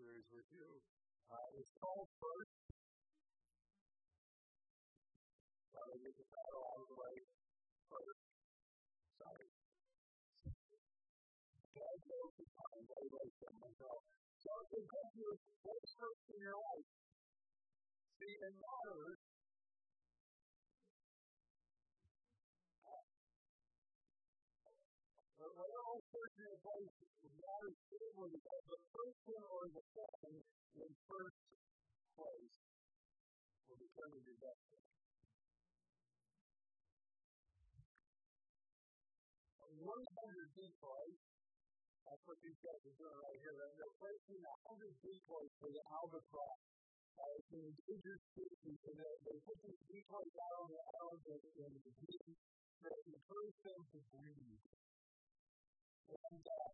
series with you. Uh, it's called First. To get the title out of the way first. Sorry. God knows the time way late myself. So it comes to what's first in your life. See, it matters all certain advice matters equally, the first one or the second in first place will determine your destiny. One hundred decoys, that's what these guys are doing right here. And they're placing a hundred decoys for the albatross. Uh, it's an endangered species, and they, they put these decoys out on the island and the beach to encourage them to breathe. And uh,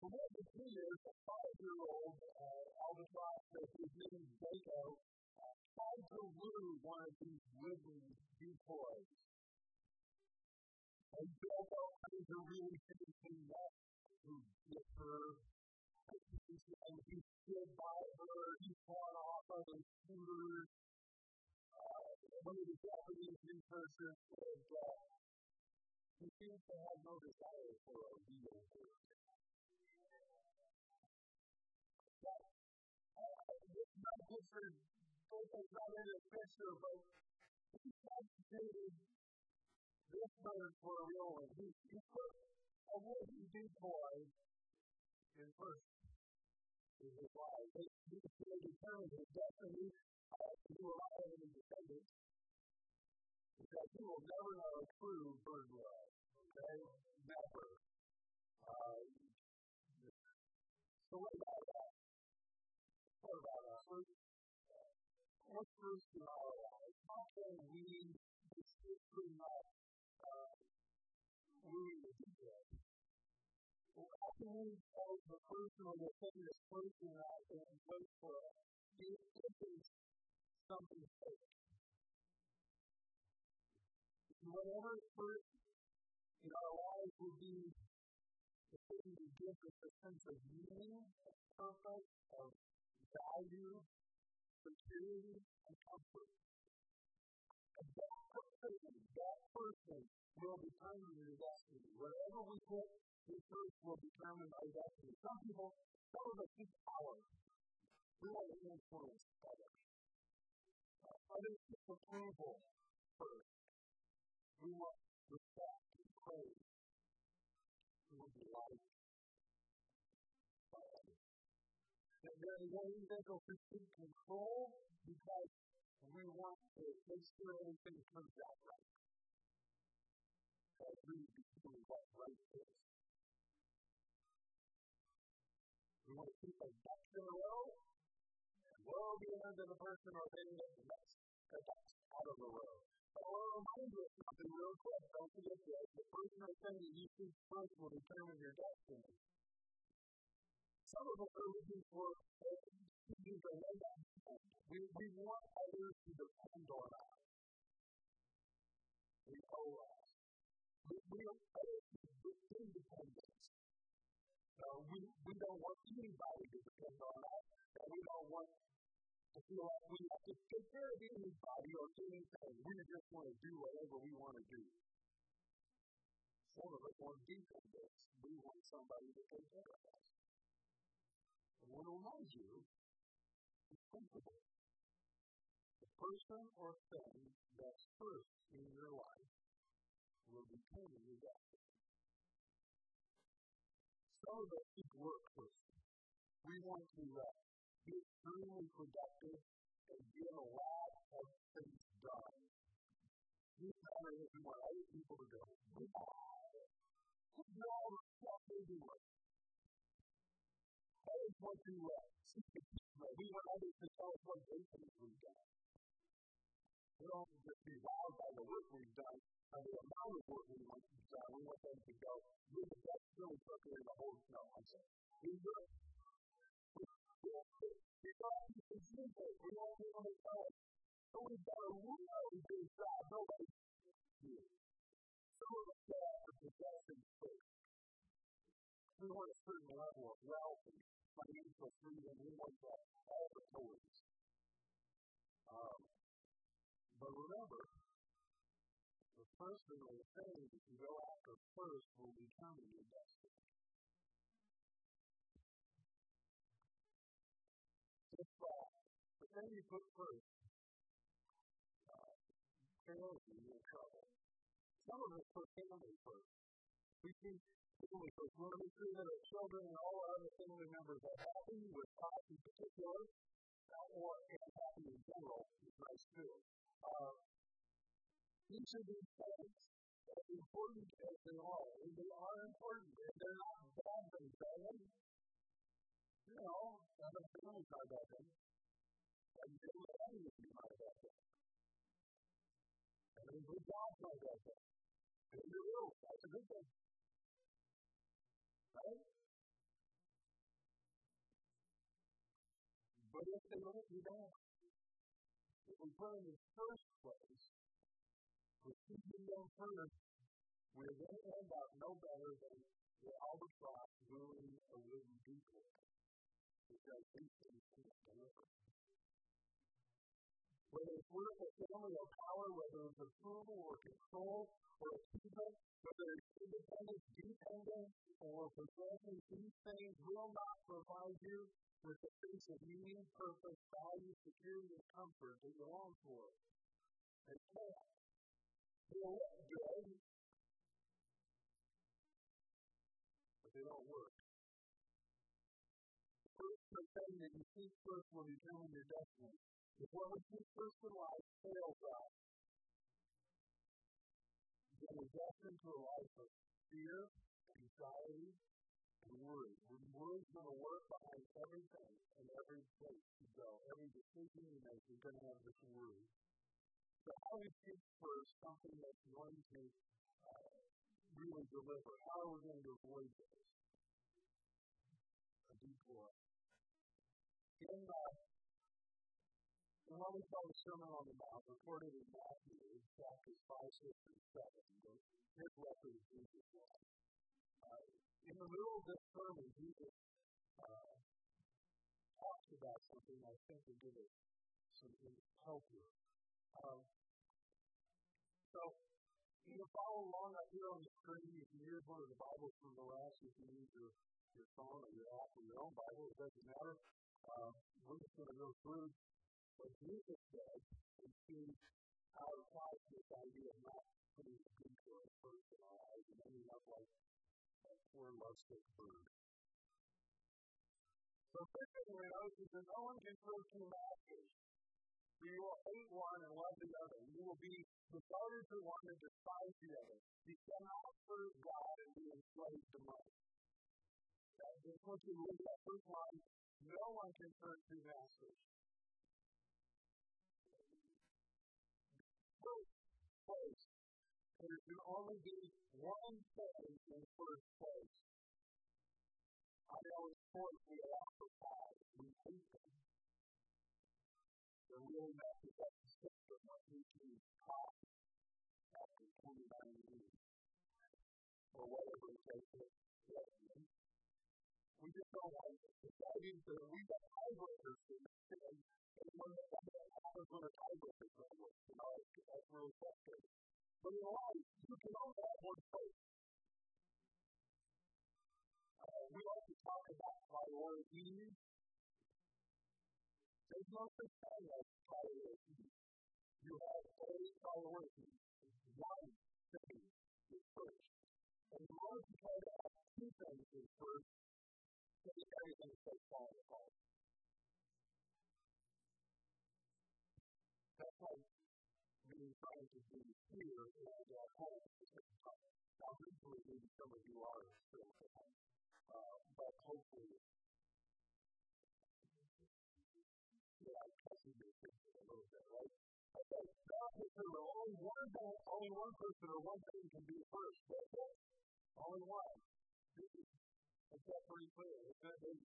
for more than two years, a five-year-old uh, albatross, his name is uh, tried to lure one of these living decoys. And Draco is a really interesting that to get her. And he stood by her, he fought off of the scooters. Uh, one of the Japanese researchers said, uh, he seems to have no desire for a real word. But, uh, it's not good for focus not in the picture, but he substituted this bird for a real one. He, he put a wooden decoy in first in his life. He, he, he determined his destiny uh, to do a lot of independence because he will never know true bird love. Okay? Never. Uh, so what about that? What about us? What's first in our lives? How can we discipline not ruin the? Well, how can we tell the person or the thing that's our life and wait for us? If it is something fake. Whatever first in our lives will be the thing that gives us a sense of meaning, of purpose, of value, security, and comfort. And that person, that person will determine your destiny. Whatever we put in first will determine our destiny. Some people, some of us seek power. We want to influence others. Others seek approval first. We want respect and praise. We want to be liked by others. And then we individual who seek control because we want to make sure everything comes out right. That really becomes what right is. We want to keep our ducks in a row, and woe be unto the person or thing that lets the ducks out of the row. Well, remind you of something real quick. Don't forget this. The person I send to you is responsible to determine your destiny. Some of us are looking for things that are not we, we want others to depend on us. We owe us. We, we owe independence. Uh, we, we don't want anybody to depend on us, and we don't want to feel like we have to take care of anybody or anything. We just want to do whatever we want to do. Some of us want dependence. We want somebody to take care of us. I want to remind you, it's principle. The person or thing that's first in your life will determine your destiny. Some of us seek work first. We want to uh, be extremely productive and get a lot of things done. We want other people go, wow, look at all the stuff they're doing. That is what you to We want others to tell us what great things we've done. We don't just be wowed by the work we've done, by the amount of work we to done. We want them to go, you're the best really cooker in the whole no, I'm sorry. We're So we've got a really good job. Nobody here. Some of us the possessions first. We want a certain level of wealth financial freedom, we want all the toys. But remember, the first thing they say is to go after first will determine your destiny. If uh, the thing you put first uh, fails in trouble. Some of us put family first. We think family first. We want to that our children and all our other family members are happy with us in particular, or happy in general is nice too. Uh, each of these things, as important as they are, and they are important, and they're not bad things, are? You know, other families are bad things. And they will always be my bad things. And then good jobs are bad things. And you will, that's a good thing. Right? But if they let you down, if we put in the first place, with keeping them first, we're going to end up no better than the albatross ruining a wooden decoy. Whether it's work of family or power, whether it's approval or control or achievement, whether it's independence, dependence, or possession, these things will not provide you with the sense of meaning, purpose, value, security, and comfort that you long for. They can't. They look good, but they don't work. First thing that you seek first will determine your destiny. If what we seek first in life fails us, then we're destined to a life of fear, anxiety, and worry. When worry's going to work behind everything and every place you go, every decision you make, you're going to have this worry. So how do we seek first something that's going to uh, really deliver? How are we going to avoid this? A detour. In, in what we call the Sermon on the Mount, recorded in Matthew, chapters 5, 6, and 7, his record of Jesus' life. Uh, in the middle of this sermon, Jesus uh, talks about something I think will give us some help here. Um, so, you can follow along up here on the screen. You can use one of the Bibles from the last. You can use your, your phone or your app or your own Bible. It doesn't matter. Uh, we're just going to go through what Jesus said and see how it applies to this idea of not putting the good for us first in our lives and ending up like a poor lusted bird. So, we notice is that no one can serve two masters. So you will hate one and love the other. You will be devoted to one and despise the other. You cannot serve God and be enslaved to money. That's what you look at first line. No one can serve two masters. First place. There can only be one thing in first place. I in sports we offer five. We hate them. They're really not the best system of teaching top after 29 years. Or whatever it takes to get. We just don't like it. The studies that tiebreakers to and, and when that happens when a tiebreaker doesn't work, you know, that's really frustrating. But in life, you can only have one place. Uh, we like to talk about priorities. There's no such thing as priorities. You have a priority. One thing is first. And in order to try to have two things is first, then everything starts falling apart. That's like being trying to be here and at home at the same time. Now, hopefully, maybe some of you are still at home, uh, but hopefully, yeah, I trust you a little bit, right? Okay, now consider only one thing, only one person or one thing can be first. That's. Only one. Is it's that pretty clear. It's not that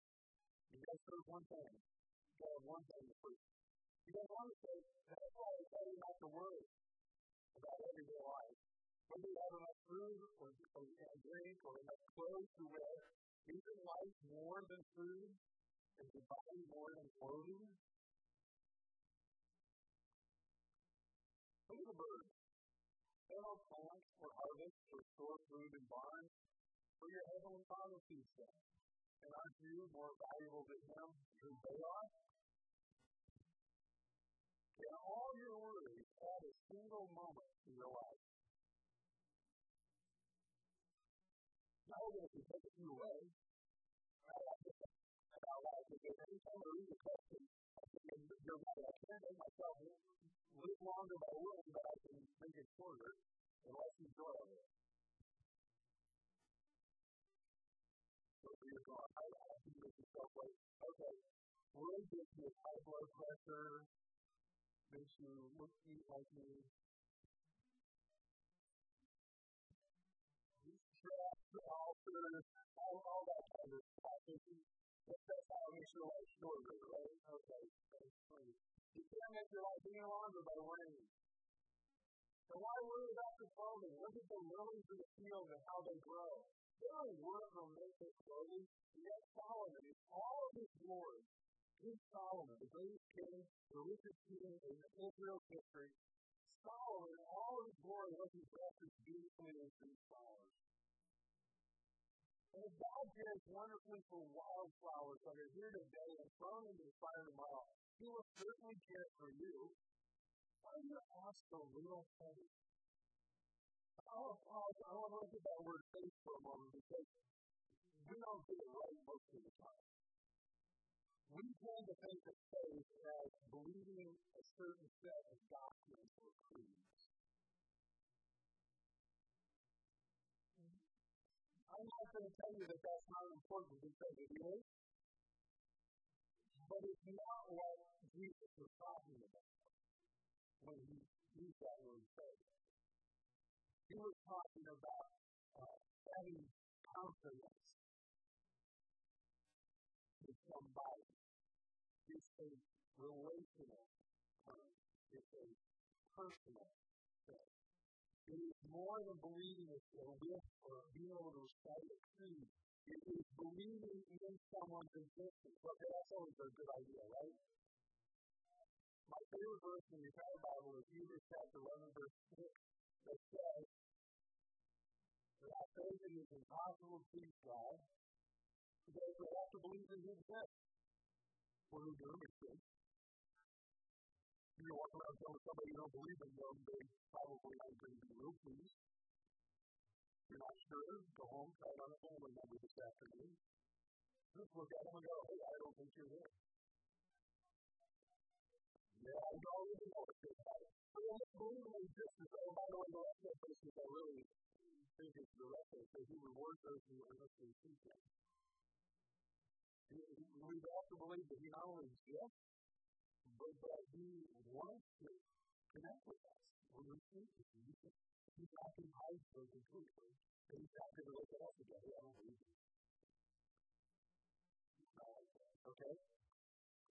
you got to serve one thing. You got to one thing first. You don't want to say, that's why I tell you not to worry about everyday life. Whether you have enough food or, or drink or enough clothes to wear, isn't life more than food Is your body more than clothing? Look at the birds. They don't plant or harvest or store food in barns, but your heavenly Father feeds them. And aren't you more valuable to Him than they are? In all your worries, add a single moment to your life. Now, if you take a few away, about life is that every time I read a question, I think you're right. I can't make myself live longer by willing, but I can make it shorter and less enjoyable. Yourself like, okay, really gives you high blood pressure, makes you look eat like me. All, that kind of stuff. That's how it makes your life right? Okay. You can't make your by worrying. So why worry about the clothing? Look at the lilies of the field and how they grow. Or make their clothing. Yet Solomon, in all of his glory, King Solomon, the greatest king, the richest king in Israel's history, Solomon, in all of his glory, wasn't dressed as beautifully as these flowers. And if God cares wonderfully for wildflowers that are here today and thrown into the fire tomorrow, He will certainly care for you. Why do you ask a little faith? I'll pause. I want to at that word faith for a moment because we don't get it right most of the time. We tend to think of faith as believing a certain set of doctrines or creeds. I'm not going to tell you that that's not important because it is, but it's not what Jesus was talking about when he used that word faith. He was talking about uh, having confidence in somebody. It's a relational term. It's a personal thing. It is more than believing a gift or being able to recite a creed. It is believing in someone's existence. Okay, that's always a good idea, right? My favorite verse in the entire Bible is Hebrews chapter 11, verse 6, that says, Without faith it is impossible to please God, because we have to believe in His gift. What are we doing? you walk around telling somebody you don't believe in them, they probably aren't going to be real pleased. You're not sure, go home, try it on a family member this afternoon. Just look at them and go, hey, I don't think you're there. Yeah, I already know what you're about. But believe in oh, by the way, the rest of the verses I really is the rest of it, says he rewards those who earnestly seek him. We also believe that he not only exists, but that He wants to connect with us when we to Him. He's not being hide so completely. And He's not to look at us go, I don't believe that, okay?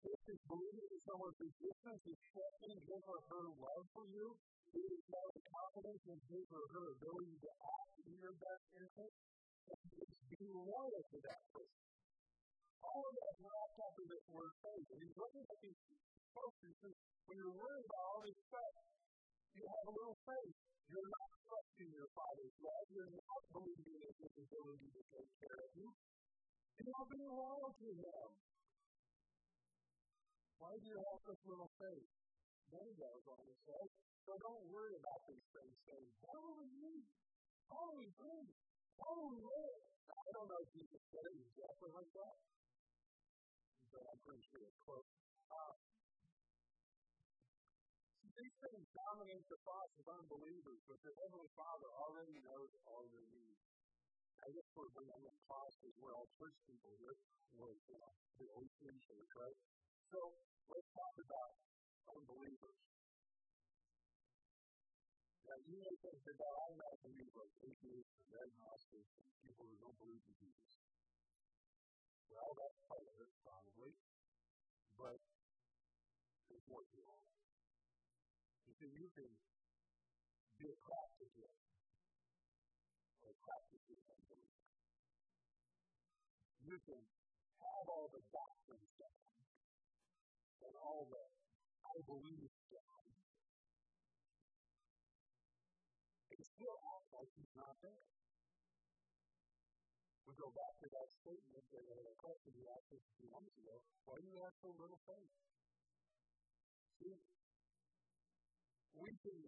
This is believing in someone's existence, accepting his or her love for you, it is having confidence in his or her ability to act in your best interest, and it's being loyal to that person. All of that is wrapped up in this word faith. And he's looking at these focus is when you're worried about all this stuff, you have a little faith. You're not trusting your Father's love. You're not believing in His ability to take care of you. And you're being loyal to Him. Why do you have such little faith? Many goes on to say. So don't worry about these things. Saying, how do we need? How do we breathe? How do we live? I don't know if Jesus said it exactly like that. But I'm pretty sure it's close. Uh, these things dominate the thoughts of unbelievers, but their Heavenly Father already knows all their needs. I guess bringing the cost as well. Church people here was the old church, right? So let's talk about unbelievers. Now, you may think that God, I'm not a believer, atheists and agnostics and people who don't believe in Jesus. Well, that's part of it, probably. But there's more to all so you can be a practical or practical unbelief. You can have all the doctrines down and all the I believe down, he still acts like he's not there. We go back to that statement that uh, a question you asked us a few months ago. Why do you have so little faith? See, we can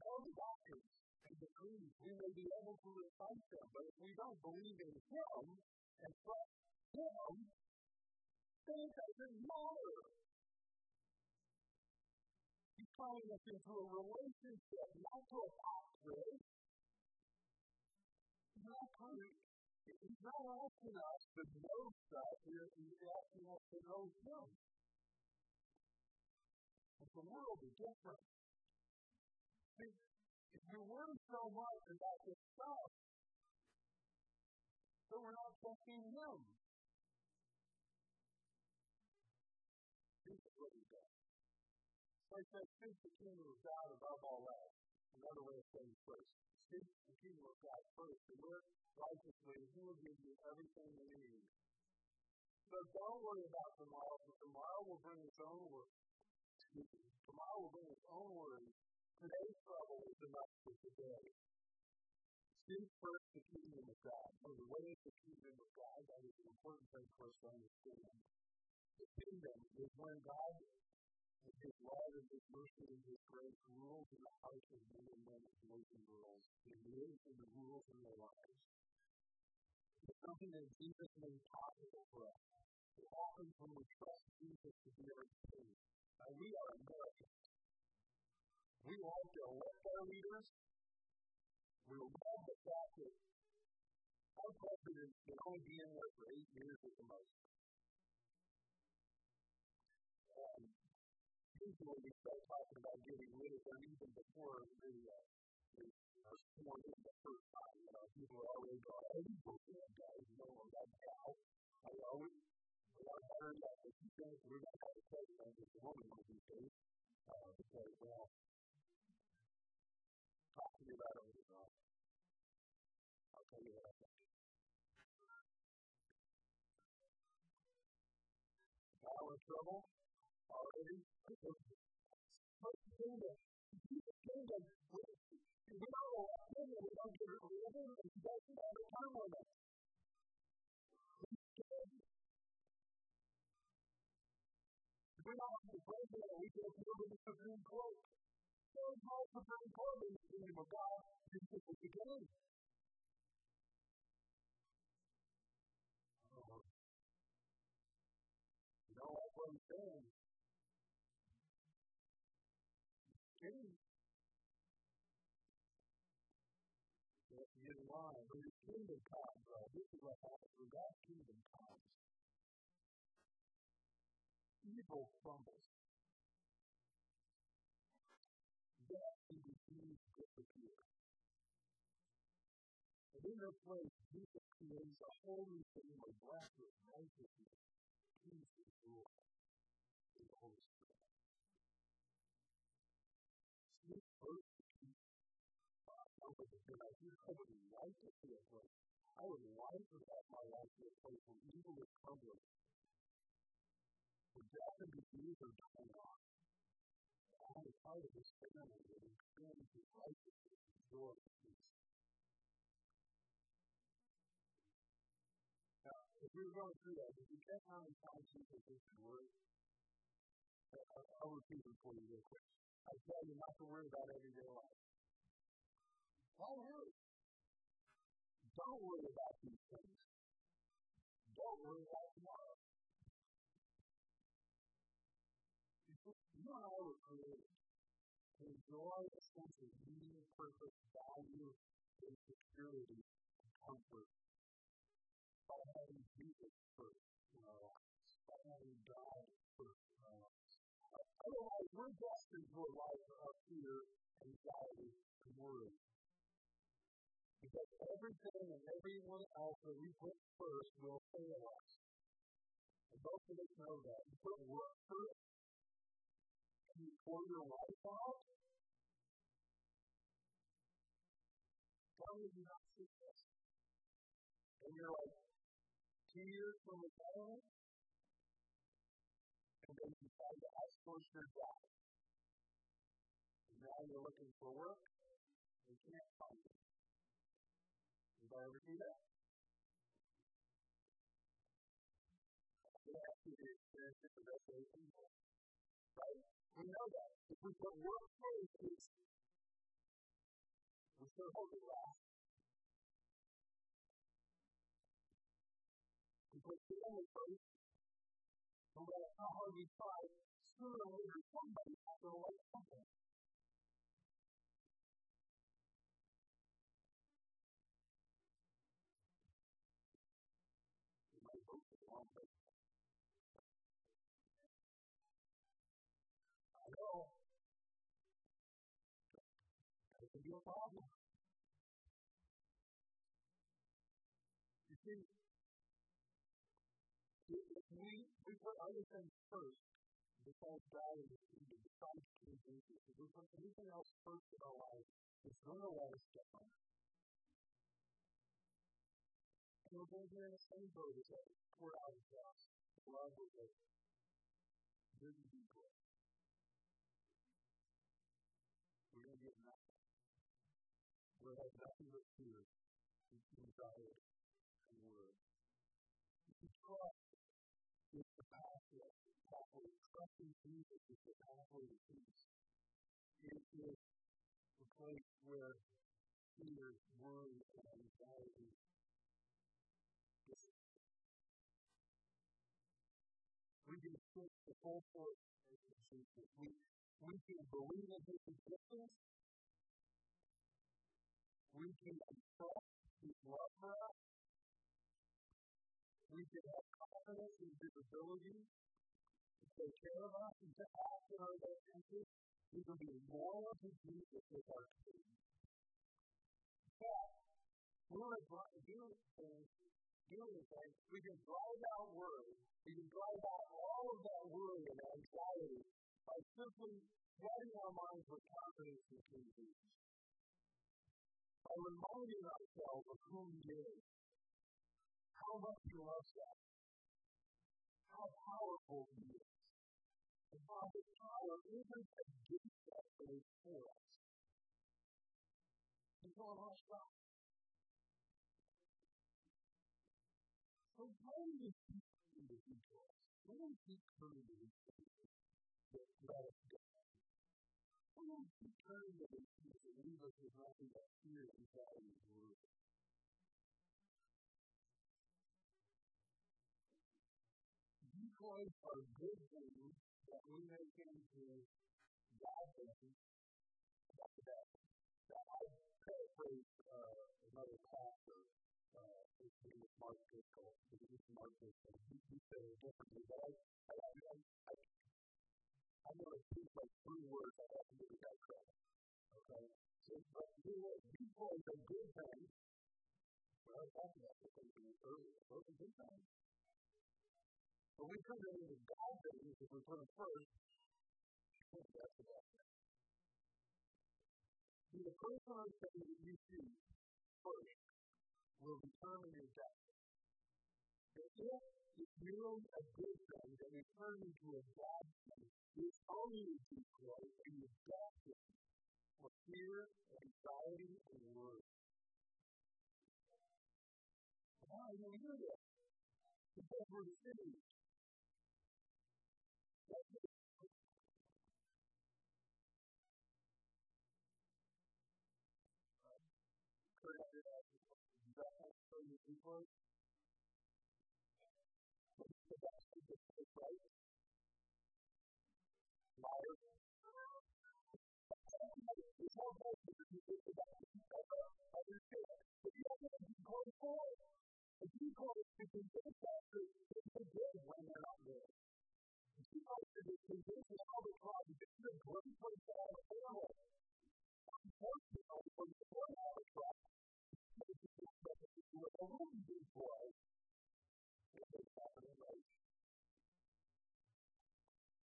know the doctrines and the creeds. We may be able to recite them, but if we don't believe in Him and trust Him, then it doesn't matter. He's calling us into a relationship, not to a doctrine. Not calling, he's not asking us to know stuff, he's asking us to know Him. But the world is different. See, if we worry so much about this stuff, then we're not trusting Him. Like that, seek the kingdom of God above all else. Another way of saying first. Seek the kingdom of God first. And live righteously, He will give you everything you need. So don't worry about tomorrow, for tomorrow will bring its own work. Tomorrow will bring its own worries. Today's trouble is enough for today. Seek first the kingdom of God. So what is the kingdom of God? That is an important thing for us to understand. The kingdom is when God, in His love and His mercy and His grace, rules in the hearts of men and women, boys and girls. He lives in the rules in their lives. It's something that Jesus made possible for us. It happens when we trust Jesus to be our King. Now, we are Americans. We like to elect our leaders. We love the fact that our president can only be in there for eight years at the most. Usually we start talking about getting rid of them even before the, uh, are sworn in the first time. You know, people are already going, oh, you vote for that guy. You know, that gal. I we are better yet. If you think we're going to have a president that's a woman one of these days, uh, because, well, talk to me about it later on. I'll tell you what I think. Now in trouble Jesus kingdom, we, don't it living and. We don't. In line, when his kingdom comes, right, this is what happens when God's kingdom comes. Evil crumbles. Death and disease disappear. And in this place, Jesus creates a holy thing of blessed righteousness, peace, and joy in the Holy Spirit. Seek first the kingdom of God. And I would like to see a place. I would like to have my life be a place where evil is crumbling. Where death and disease are dying off. I am part of this family that experiences righteousness and joy and peace. Now, if were going through that, if you check how many times Jesus used the word, I'll repeat it for you real quick. I tell you not to worry about everyday life. Don't worry. Don't worry about these things. Don't worry about tomorrow. You and I were created to enjoy a sense of meaning, purpose, value, and security and comfort by having Jesus first in our lives, by having God first in our lives. Otherwise, we're destined to a life of fear, anxiety, and worry. Because everything and everyone else that we put first will fail us. And most of us know that. You put work first, and you pour your life out, would you not see this? And you're like, two years from retirement, and then you decide to outsource your job. And now you're looking for work, and you can't find it. Anybody ever do that? The the. Right? We know that. If we put work first, we still hold it last. We put family first, no matter how hard we try, sooner or later somebody has to like something. I know. That can problem. You see, we, we put other things first, besides God and the besides Jesus, we put anything else first in our life, it's going to We're to be in the same boat as. Pour out of us. Love with us. Busy people. We're going to get nothing. We're going to have nothing but fear and anxiety and worry. You trust is the pathway. pathway. Trusting Jesus is the pathway to peace. It is the place where fear, worry, and anxiety the full of Jesus. We, we can believe in his existence. We can trust his love for us. We can have confidence in his ability to take care of us and to act in our best interest. We can be loyal to Jesus as our King. But we're going to do things we can drive out worry. We can drive out all of that worry and anxiety by simply flooding our minds with confidence in Jesus. By reminding ourselves of who He is, how much He loves us, how powerful He is, and how His power isn't against us, but is for us. He's on our side. Words? Why do you keep coming these things that let us down? Why do you keep turning to these things that leave us with nothing fear, anxiety, and worry? Decoys are good things that we make into bad things that, that, that I paraphrase uh, another pastor his name was Mark Driscoll. His name was Mark Driscoll. He, he said it differently, I, I, I, I, I know it seems like three words I have to give you guys credit. Okay? So, but you know, people is a good thing. Well, I talked about this earlier. Those are good things. But we turn them into bad things if we put them first. That's the best thing. See, the first one thing that you see first will determine your destiny. If it's merely a good thing that we turn into a bad thing, it's only decoy and your destiny for fear, anxiety, and worry. Why do we do this? Because we're sinning. Influence. The best is the first right. Liars. It's more important to be good about it. Understand. But you have to be going forward. If you call it to convince us that they're good when they're not good. If you call it to convince all the time that this is a great place to have a family. Unfortunately, when you don't have a a little bit boy, if they have an right.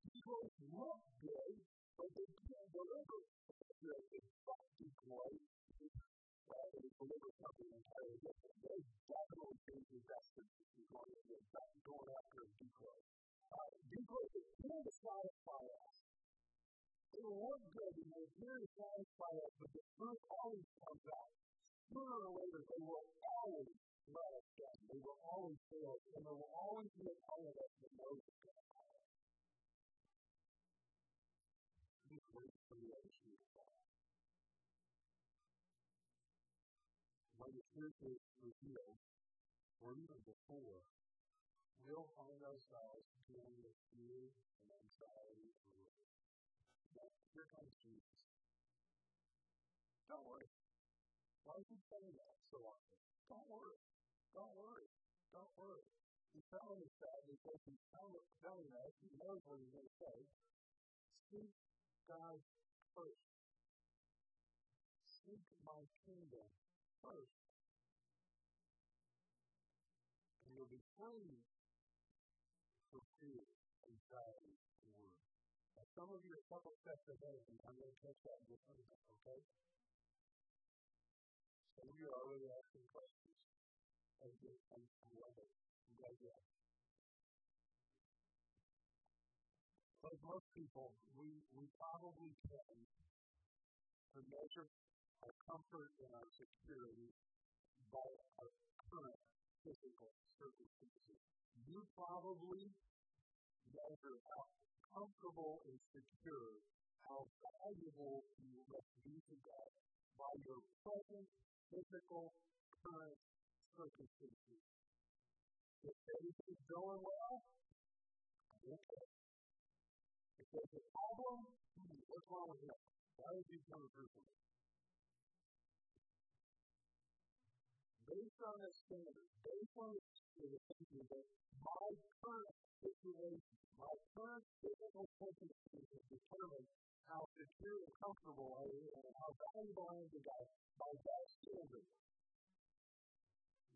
People good, they can't it something entirely different. They definitely think the investment going after a decoy. Decoys are here to satisfy us. They look good and they're here to satisfy us, but the truth always comes out. Sooner or later, they will always let us down. They will always fail us, and there will always be a part of us that knows it's going to the other. When the truth is revealed, or even before, we'll find ourselves dealing with fear and anxiety and worry. But here comes Jesus. Don't worry. Why is he saying that so often? Don't worry. Don't worry. Don't worry. He's telling us that because he's telling us, he knows what he's going to say. Seek God first. Seek my kingdom first. And you'll be free from fear, anxiety, and worry. Now, some of you are a couple steps ahead, and I'm going to catch that in just a minute, okay? Of you are already asking questions. And I love it. I'm glad you asked. Like most people, we, we probably can to measure our comfort and our security by our current physical circumstances. You probably measure how comfortable and secure, how valuable you must be to God by your present physical current circumstances. If everything's going well, okay. If there's a problem, hmm, what's wrong with that? Why is he coming through for me? Based on the standard, based on the thinking that my current situation, my current physical circumstances determine how secure and comfortable I am and how valuable I am to God by that standard.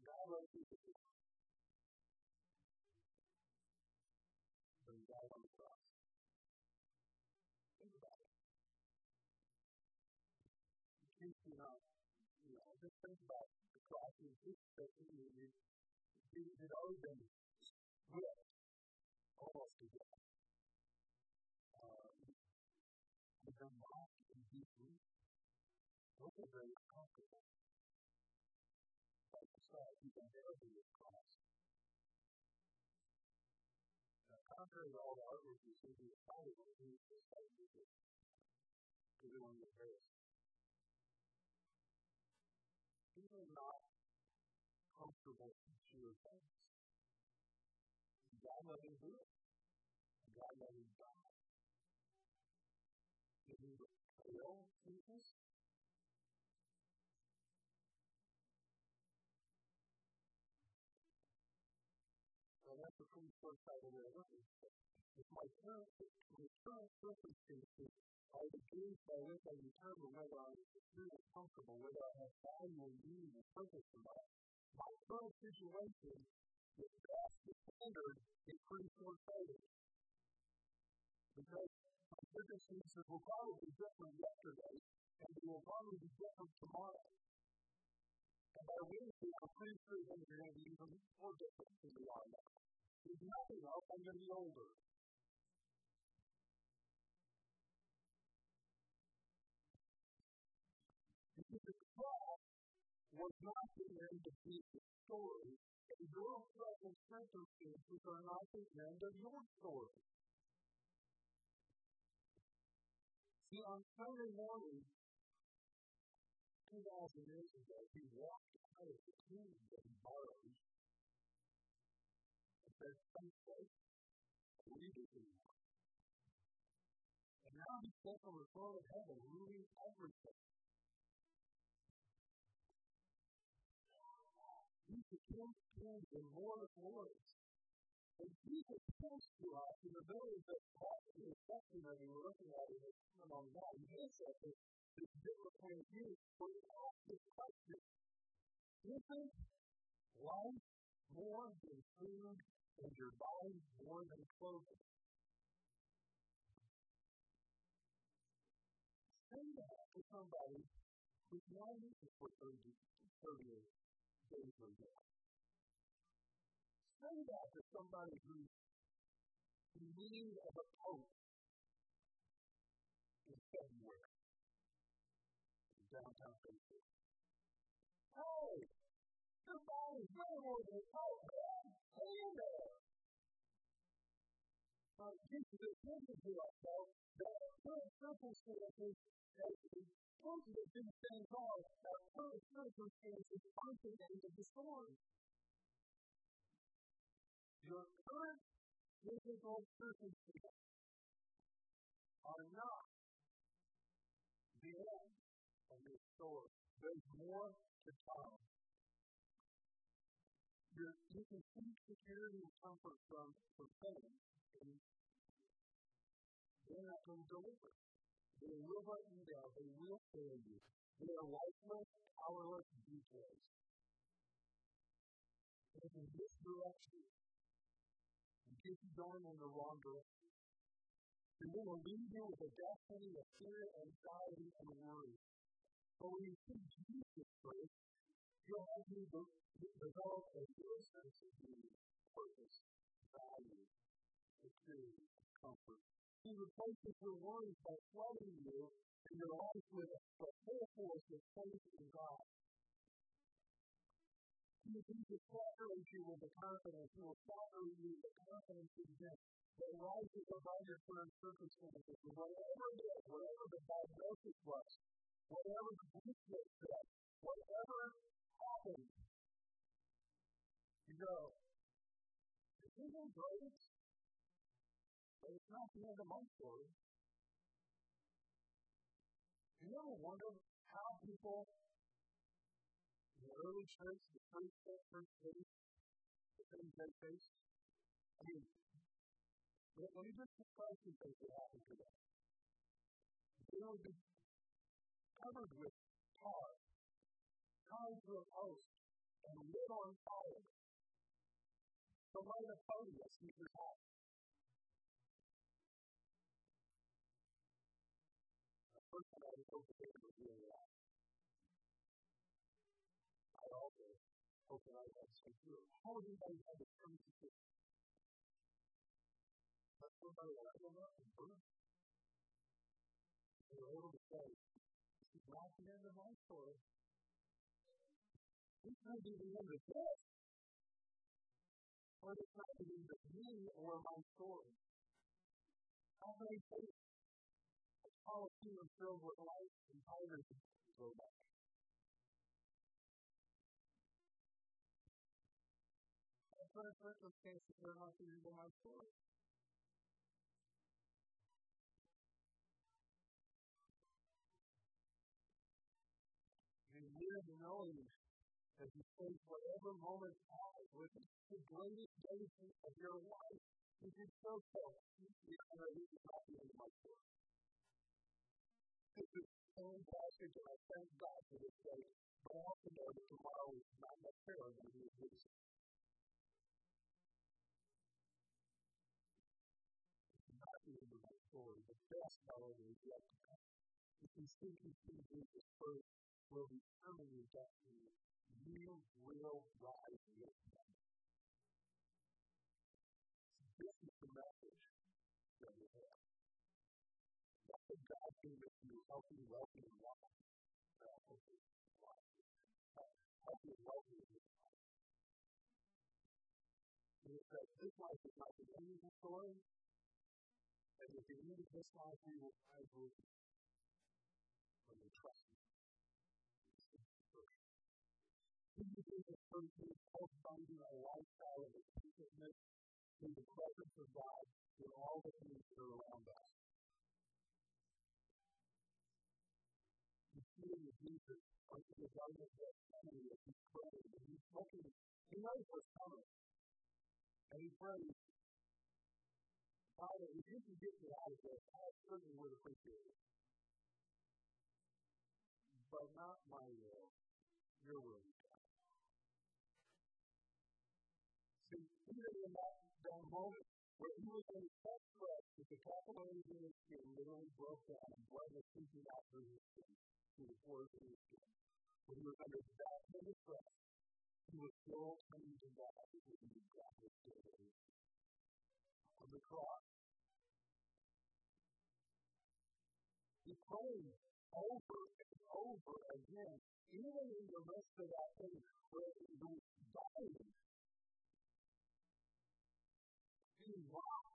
God wrote these But he died on the cross. Think about it. In case you're not, you know, just think about the cross and this that he had already been whipped Those are very comfortable. Like the side, he can bear the cross. Now, contrary to all the artwork you see in the Bible, he was just like you did. Because it was embarrassed. These are not comfortable, secure things. God let him do it. Sighted way of at it. If my current, my current circumstances are the gauge by which I determine whether secure and comfortable, whether I have value and meaning and purpose or not, my current situation is that's the standard is pretty short sighted. Because my circumstances will probably be different yesterday, and they will probably be different tomorrow. And by Wednesday, I'm pretty sure things are going to be even more different than they are now. If nothing else, to be older. Because the cross was not the end of Jesus' story, and your present circumstances are not the end of your story. See, on Sunday morning, 2,000 years ago, he walked out of the tomb he borrowed and said, Thankful, read it anymore. And now he's sits on the throne of heaven, ruling everything. He's the King of kings and Lord of lords. And Jesus points to us in the very section that we were looking at in the Sermon on Mount. He gives us this, this different point of view where he asks this question. Isn't life more than food and your body more than clothing? Say that to somebody Christianity is for 30, 30 days or more. Say that to somebody who's in need of a coat in February in downtown Facebook. Hey, your body's way This is a to ourselves that current circumstances most of the things things are that current circumstances the end of the story. Your current physical circumstances are not the end of your story. There's more to come. You can seek security and comfort from, from pain, they're not going to deliver. They will let you down. They will fail you. They are lifeless, powerless details. And in this direction, and keep you going in the wrong direction. They will lead you with a destiny of fear, anxiety, and worry. But when you see Jesus first, you'll have you develop a real sense of meaning, purpose, value, security, comfort. He replaces your worries by flooding you and your life with a full force of faith in God. He will you with the confidence. He will saturate you with the confidence in Him that rises above your current circumstances. Whatever it is, whatever the diagnosis was, whatever the weakness said, whatever happens, you go, isn't great? But it's not the end of my story. Do you ever wonder how people in the early church, the first church, first faith, the things they faced? I mean, let, me just describe some things that happened to them. They would be covered with tar, tied to a post, and lit on fire. To light a podium, speaker's house. First time I was overtaken that. I also hope that I have some good. How would anybody have a term to do? Let somebody level up and burn. They were able to say, this is not the end of my story. This might be the end of this. Or this might be the end of me or my story. How many faith Coliseum filled with lights and fires go back. That's what circumstances are not the of my story. And live knowing as you face whatever moment happens with the greatest days of your life, you can so tell, you know, this is not the end of my story. This is fantastic, and I thank God for this day. But I also know that tomorrow is not necessarily going to be a good Not the end of my story. The best, however, is yet to come. If you seek and see Jesus first, will determine your destiny. You will rise with him. This is the message that we have that God can make you healthy, wealthy, and wise. Uh, healthy, wise. Healthy, wealthy, and wise. And it says, this life is not the end of the story, and at the end of this life, we will with you. When we trust Him. Jesus is person who's finding a lifestyle of attentiveness to the presence of God in all the things that are around us. meeting with Jesus unto the garden of Gethsemane as he's praying, and he's looking, he knows what's coming. And he prays, Father, if you can get me out of this, I certainly would appreciate it. But not my will, your will be. See, even in that, that moment where he was in such stress that the capillaries in his skin literally broke down and blood was seeping out through his skin, to the fourth Israel. When he was under that kind of stress, he was still coming to God because he knew God was still there. On the cross, he prayed over and over again, even in the midst of that thing where he was dying. He was.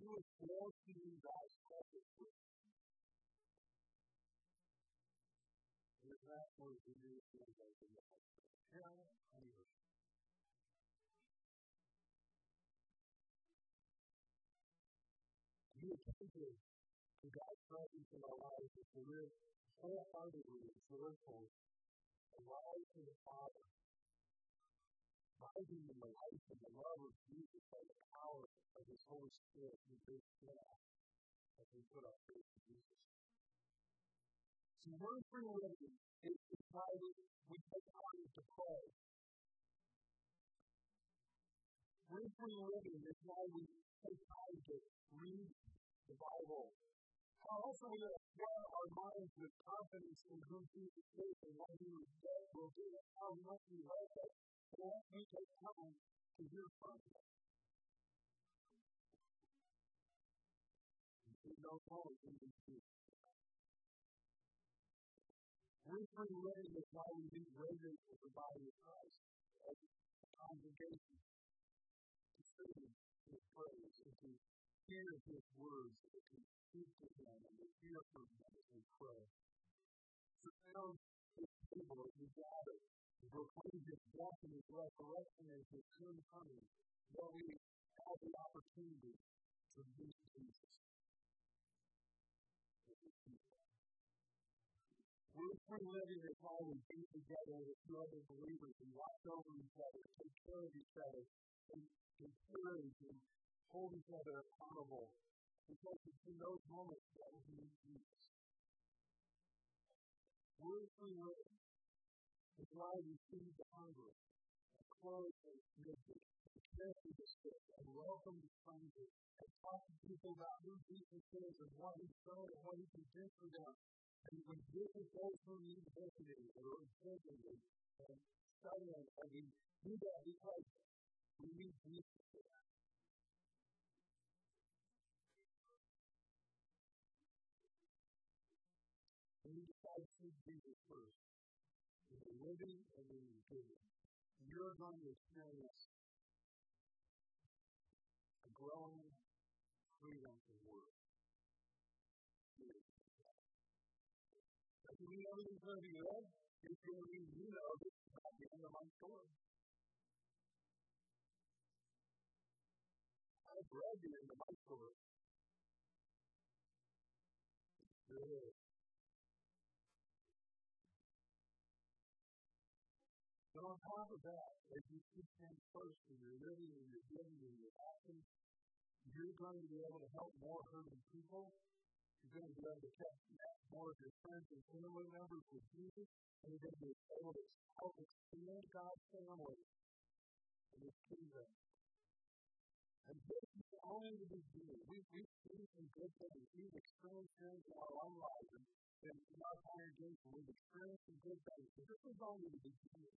He was to use God's presence with his last words the end of the life. Hell on earth. Be attentive to God's presence in our lives and to live wholeheartedly and joyfully alive to the Father, rising in the life and the love of Jesus by the power of His Holy Spirit who lives in us as we put our faith in Jesus. Free living is decided we take time to pray. Free living is why we take time to read the Bible. How also we fill our minds with confidence in who Jesus is and what he was dead will do and how he loves us. And as we take time to hear from him. We don't know who he free living is why we meet regularly with the body of Christ as a congregation to sing his praise and to hear his words and to speak to him and to hear from him as we pray. So now this table as we gather to proclaim his death and his resurrection and his soon coming, that we have the opportunity to meet Jesus. We're free living is how we be together with other believers and watch over each other, take care of each other, and encourage and hold each other accountable. Because it's in those moments that we need Jesus. We're free living. It's why we feed the hungry, and clothe the naked, and care for the sick, and welcome the stranger, and talk to people about who Jesus is and what he's done and what he can do for them. And visit those who need visiting or visiting and studying, and we do that because we need Jesus for that. We need to see Jesus first in the living and in the giving. You're going to experience a growing Everything's going to be good. It's going to mean you know this is not the end of my story. I've read the end of my story. It's good. So on top of that, as you keep things first in your living and your giving and your actions, you're going to be able to help more hurting people. You're going to be able to connect more of your friends and family members with Jesus, and you're going to be able to help expand God's family and His kingdom. And this is only the beginning. We, we've seen some good things. We've experienced things in our own lives and in our congregation. We've experienced some good things. But this is only the beginning.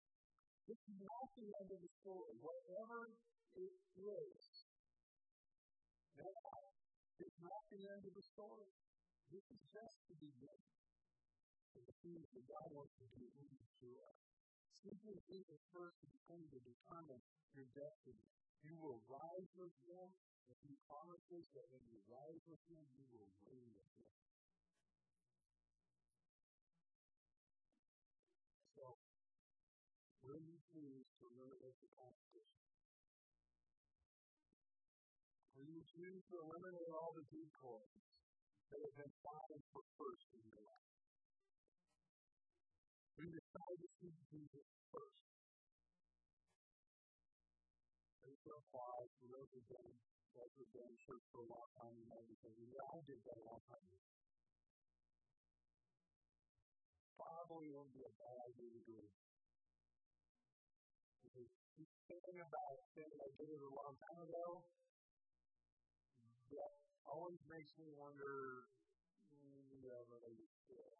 This is not the end of the story. Whatever it is, it's not the end of the story. This is just the beginning of the things that God wants to do in you through us. Simply Jesus first is going to determine your destiny. You will rise with Him, and He promises that when you rise with Him, you will reign with Him. So, will you choose to eliminate the competition? Will you choose to eliminate all the decoys that have been fighting for first in your life? We decide to seek Jesus first. There's no applause for those who've been, those who've been in church for a long time and everything. Yeah, I did that a long time ago. Probably won't be a bad idea to do. Because thinking about things I did it a long time ago, always makes me wonder whatever they feel.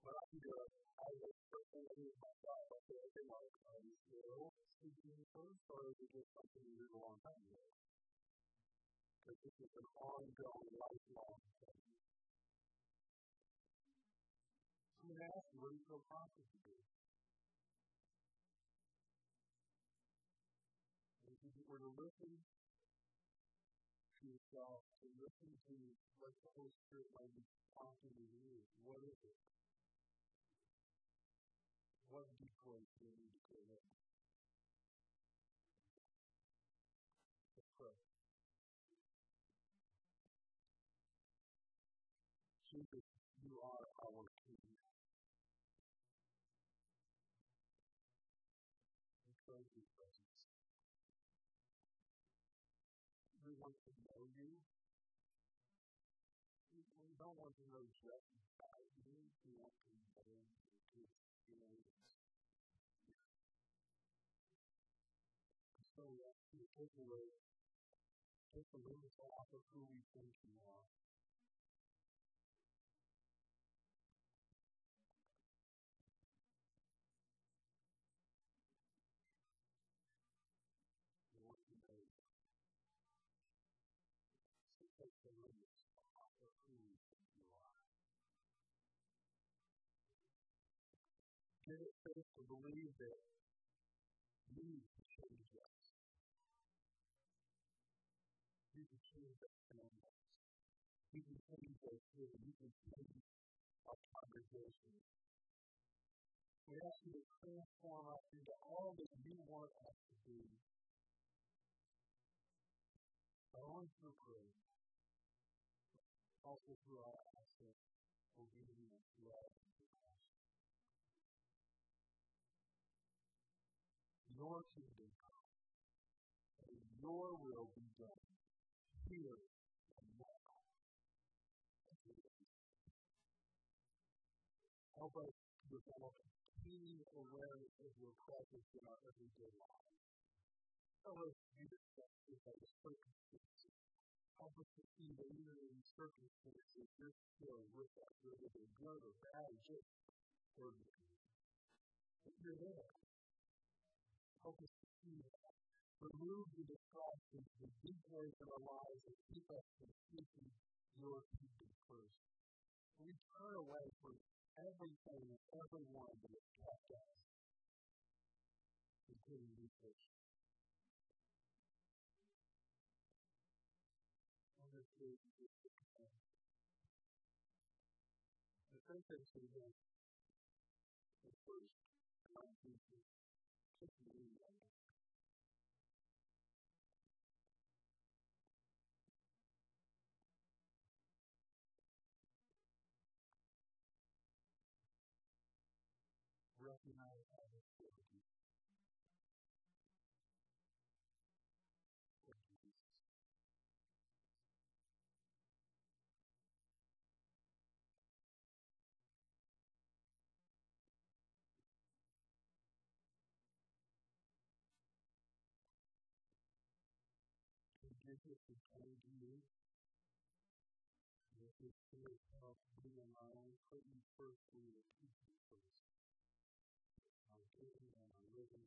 But I do it. I oh, was personally myself. I feel like, like, are you still seeking first, or is it just something you did a long time ago? Because this is an ongoing, lifelong thing. I'm going to ask you, what do you feel prompted to do? If you were to listen to yourself, to listen to what the Holy Spirit might be prompting you to do, what is it? What decoys do you need to clear up? Want to know you. We don't want to know just about you. We want to know your experience. So that you take away, take the limits off of who we think you are. Believe that you can change us. You can change us our families. You can change our city. You can change our congregation. We ask you to transform us into all that you want us to be. Not only through prayer, also through our acts of obedience, love, your kingdom come, and your will be done here and now. Help us develop keen awareness of your presence in our everyday lives. Help us to accept this as circumstances. Help us to see that even in circumstances, you're still with us, whether they're good or bad, just ordinary. You're there help us to see that. Remove the distractions, the details in our lives, and keep us from seeking your kingdom first. We turn away from everything and everyone that has kept us, including you first. The to do is first, uh, come to recognize business is coming to you. This is to yourself being alive, put first when you're first. I'm thinking and I'm living